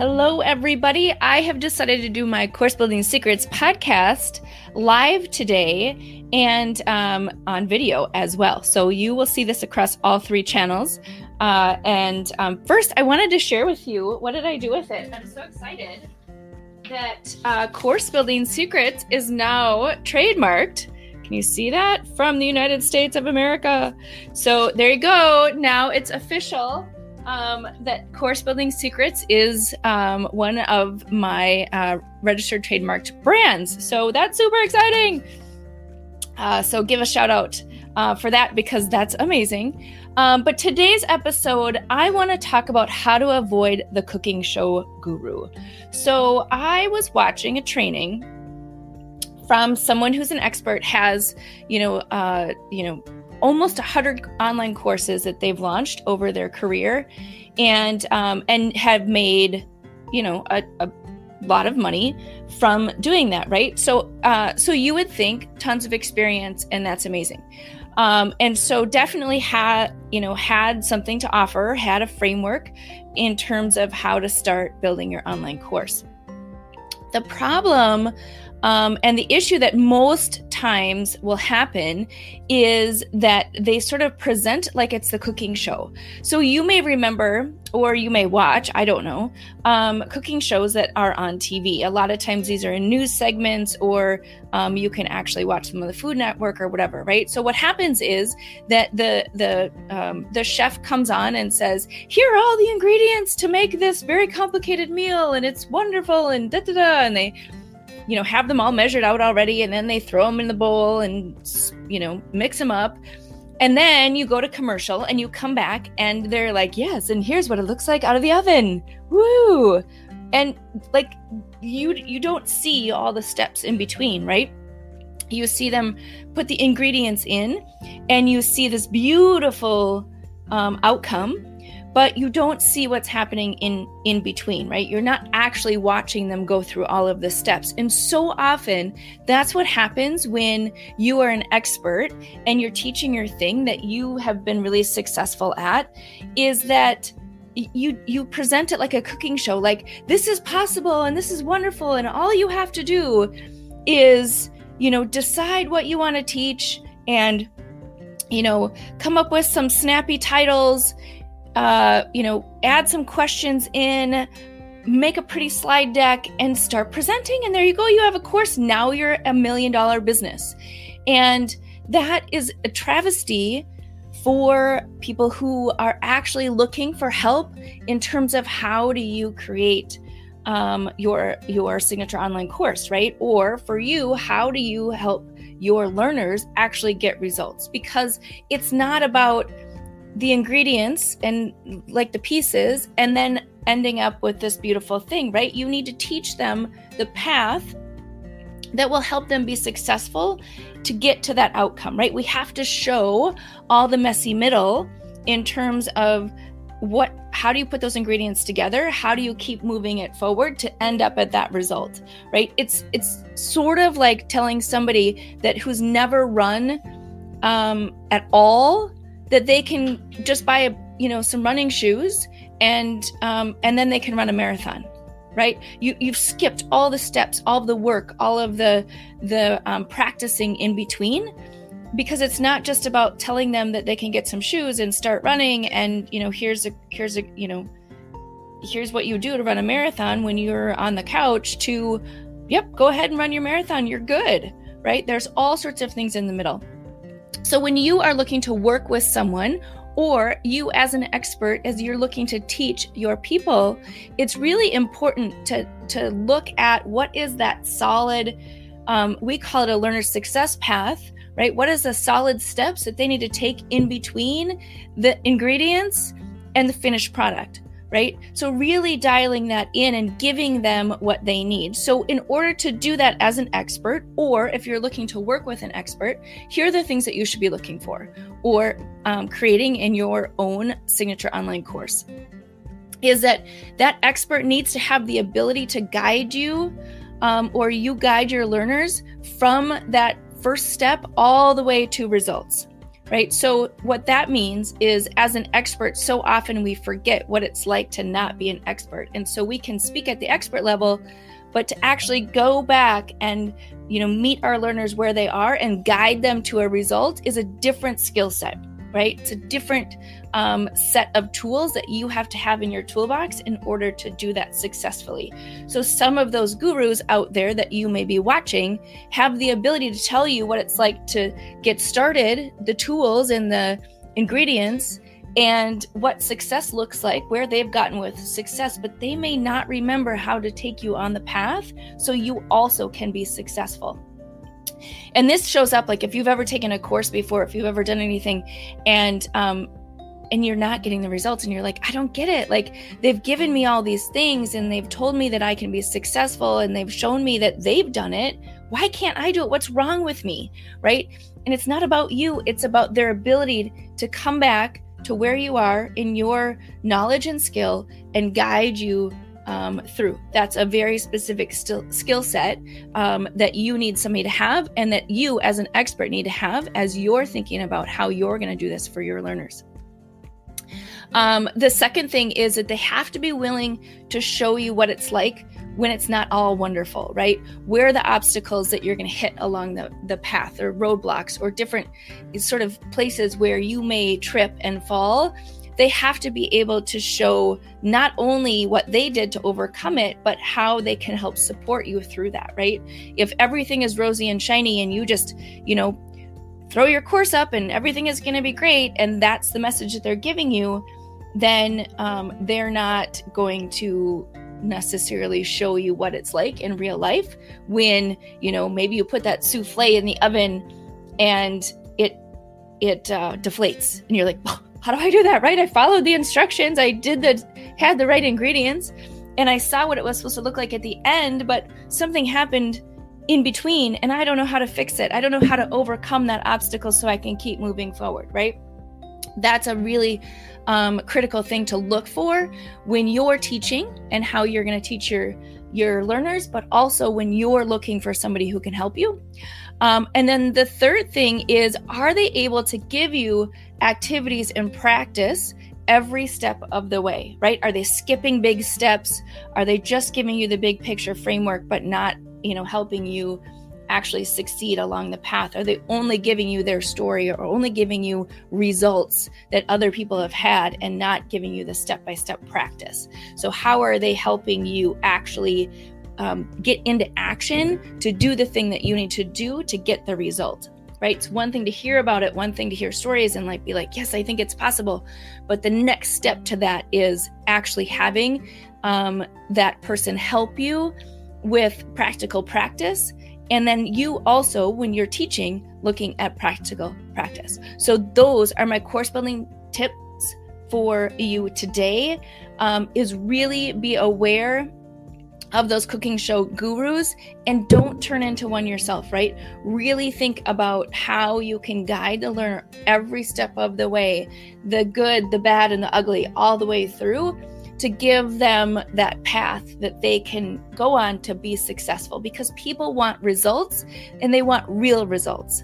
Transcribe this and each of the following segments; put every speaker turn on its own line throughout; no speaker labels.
Hello, everybody. I have decided to do my Course Building Secrets podcast live today and um, on video as well. So you will see this across all three channels. Uh, and um, first, I wanted to share with you what did I do with it? I'm so excited that uh, Course Building Secrets is now trademarked. Can you see that from the United States of America? So there you go. Now it's official um, that Course Building Secrets is um, one of my uh, registered trademarked brands. So that's super exciting. Uh, so give a shout out uh, for that because that's amazing. Um, but today's episode, I want to talk about how to avoid the cooking show guru. So I was watching a training from someone who's an expert, has you know, uh, you know, almost 100 online courses that they've launched over their career and um, and have made you know a, a lot of money from doing that right? So uh, so you would think tons of experience and that's amazing. Um, and so definitely had you know had something to offer had a framework in terms of how to start building your online course. The problem um, and the issue that most times will happen is that they sort of present like it's the cooking show. So you may remember, or you may watch, I don't know, um, cooking shows that are on TV. A lot of times these are in news segments, or um, you can actually watch them on the Food Network or whatever, right? So what happens is that the the um, the chef comes on and says, "Here are all the ingredients to make this very complicated meal, and it's wonderful," and da da da, and they you know, have them all measured out already, and then they throw them in the bowl and, you know, mix them up. And then you go to commercial and you come back and they're like, yes, and here's what it looks like out of the oven. Woo! And like you you don't see all the steps in between, right? You see them put the ingredients in and you see this beautiful um, outcome but you don't see what's happening in in between right? You're not actually watching them go through all of the steps. And so often that's what happens when you are an expert and you're teaching your thing that you have been really successful at is that you you present it like a cooking show like this is possible and this is wonderful and all you have to do is you know decide what you want to teach and you know come up with some snappy titles uh, you know, add some questions in, make a pretty slide deck, and start presenting. And there you go. You have a course. Now you're a million dollar business. And that is a travesty for people who are actually looking for help in terms of how do you create um, your your signature online course, right? Or for you, how do you help your learners actually get results? Because it's not about the ingredients and like the pieces and then ending up with this beautiful thing, right? You need to teach them the path that will help them be successful to get to that outcome, right? We have to show all the messy middle in terms of what how do you put those ingredients together how do you keep moving it forward to end up at that result right it's it's sort of like telling somebody that who's never run um, at all that they can just buy a you know some running shoes and um, and then they can run a marathon right? You you've skipped all the steps all the work all of the the um, practicing in between because it's not just about telling them that they can get some shoes and start running and you know here's a here's a you know here's what you do to run a marathon when you're on the couch to yep go ahead and run your marathon. You're good right? There's all sorts of things in the middle so, when you are looking to work with someone, or you as an expert, as you're looking to teach your people, it's really important to, to look at what is that solid, um, we call it a learner success path, right? What is the solid steps that they need to take in between the ingredients and the finished product? Right? So, really dialing that in and giving them what they need. So, in order to do that as an expert, or if you're looking to work with an expert, here are the things that you should be looking for or um, creating in your own signature online course. Is that that expert needs to have the ability to guide you um, or you guide your learners from that first step all the way to results right? So, what that means is, as an expert, so often we forget what it's like to not be an expert. And so, we can speak at the expert level, but to actually go back and you know meet our learners where they are and guide them to a result is a different skill set right it's a different um, set of tools that you have to have in your toolbox in order to do that successfully. So, some of those gurus out there that you may be watching have the ability to tell you what it's like to get started, the tools and the ingredients, and what success looks like, where they've gotten with success, but they may not remember how to take you on the path so you also can be successful. And this shows up like if you've ever taken a course before, if you've ever done anything, and um, and you're not getting the results and you're like i don't get it. Like they've given me all these things and they've told me that i can be successful and they've shown me that they've done it. Why can't i do it? What's wrong with me? Right? And it's not about you it's about their ability to come back to where you are in your knowledge and skill and guide you um, through. That's a very specific st- skill set um, that you need somebody to have, and that you, as an expert, need to have as you're thinking about how you're going to do this for your learners. Um, the second thing is that they have to be willing to show you what it's like when it's not all wonderful, right? Where are the obstacles that you're going to hit along the, the path or roadblocks or different sort of places where you may trip and fall? They have to be able to show not only what they did to overcome it, but how they can help support you through that, right? If everything is rosy and shiny and you just, you know, throw your course up and everything is going to be great, and that's the message that they're giving you, then um, they're not going to necessarily show you what it's like in real life when you know maybe you put that souffle in the oven and it it uh, deflates and you're like oh, how do i do that right? I followed the instructions. I did the had the right ingredients and i saw what it was supposed to look like at the end but something happened in between and i don't know how to fix it. I don't know how to overcome that obstacle so i can keep moving forward right? That's a really um, critical thing to look for when you're teaching and how you're going to teach your your learners but also when you're looking for somebody who can help you um, and then the third thing is are they able to give you activities and practice every step of the way right are they skipping big steps are they just giving you the big picture framework but not you know helping you actually succeed along the path? Are they only giving you their story or only giving you results that other people have had and not giving you the step by step practice? So, how are they helping you actually um, get into action to do the thing that you need to do to get the result? Right? It's one thing to hear about it, one thing to hear stories and like be like, yes, I think it's possible. But the next step to that is actually having um, that person help you with practical practice and then you also, when you're teaching, looking at practical practice. So those are my course building tips for you today. Um, is really be aware of those cooking show gurus and don't turn into one yourself, right? Really think about how you can guide the learner every step of the way, the good, the bad, and the ugly, all the way through to give them that path that they can go on to be successful because people want results and they want real results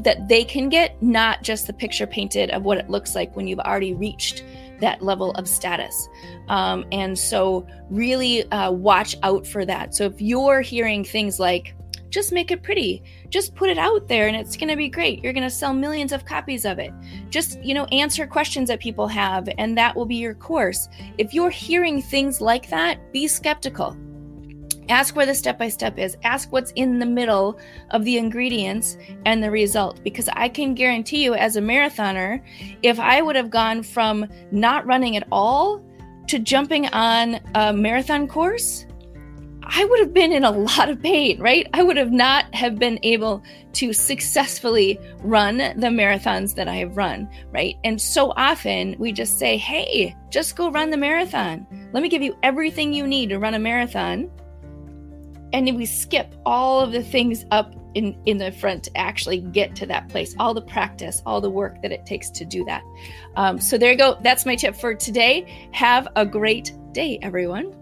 that they can get, not just the picture painted of what it looks like when you've already reached that level of status. Um, and so, really uh, watch out for that. So, if you're hearing things like, just make it pretty. Just put it out there and it's going to be great. You're going to sell millions of copies of it. Just, you know, answer questions that people have and that will be your course. If you're hearing things like that, be skeptical. Ask where the step by step is. Ask what's in the middle of the ingredients and the result. Because I can guarantee you, as a marathoner, if I would have gone from not running at all to jumping on a marathon course, I would have been in a lot of pain, right? I would have not have been able to successfully run the marathons that I have run, right? And so often we just say, "Hey, just go run the marathon. Let me give you everything you need to run a marathon." And we skip all of the things up in in the front to actually get to that place, all the practice, all the work that it takes to do that. Um, so there you go. That's my tip for today. Have a great day, everyone.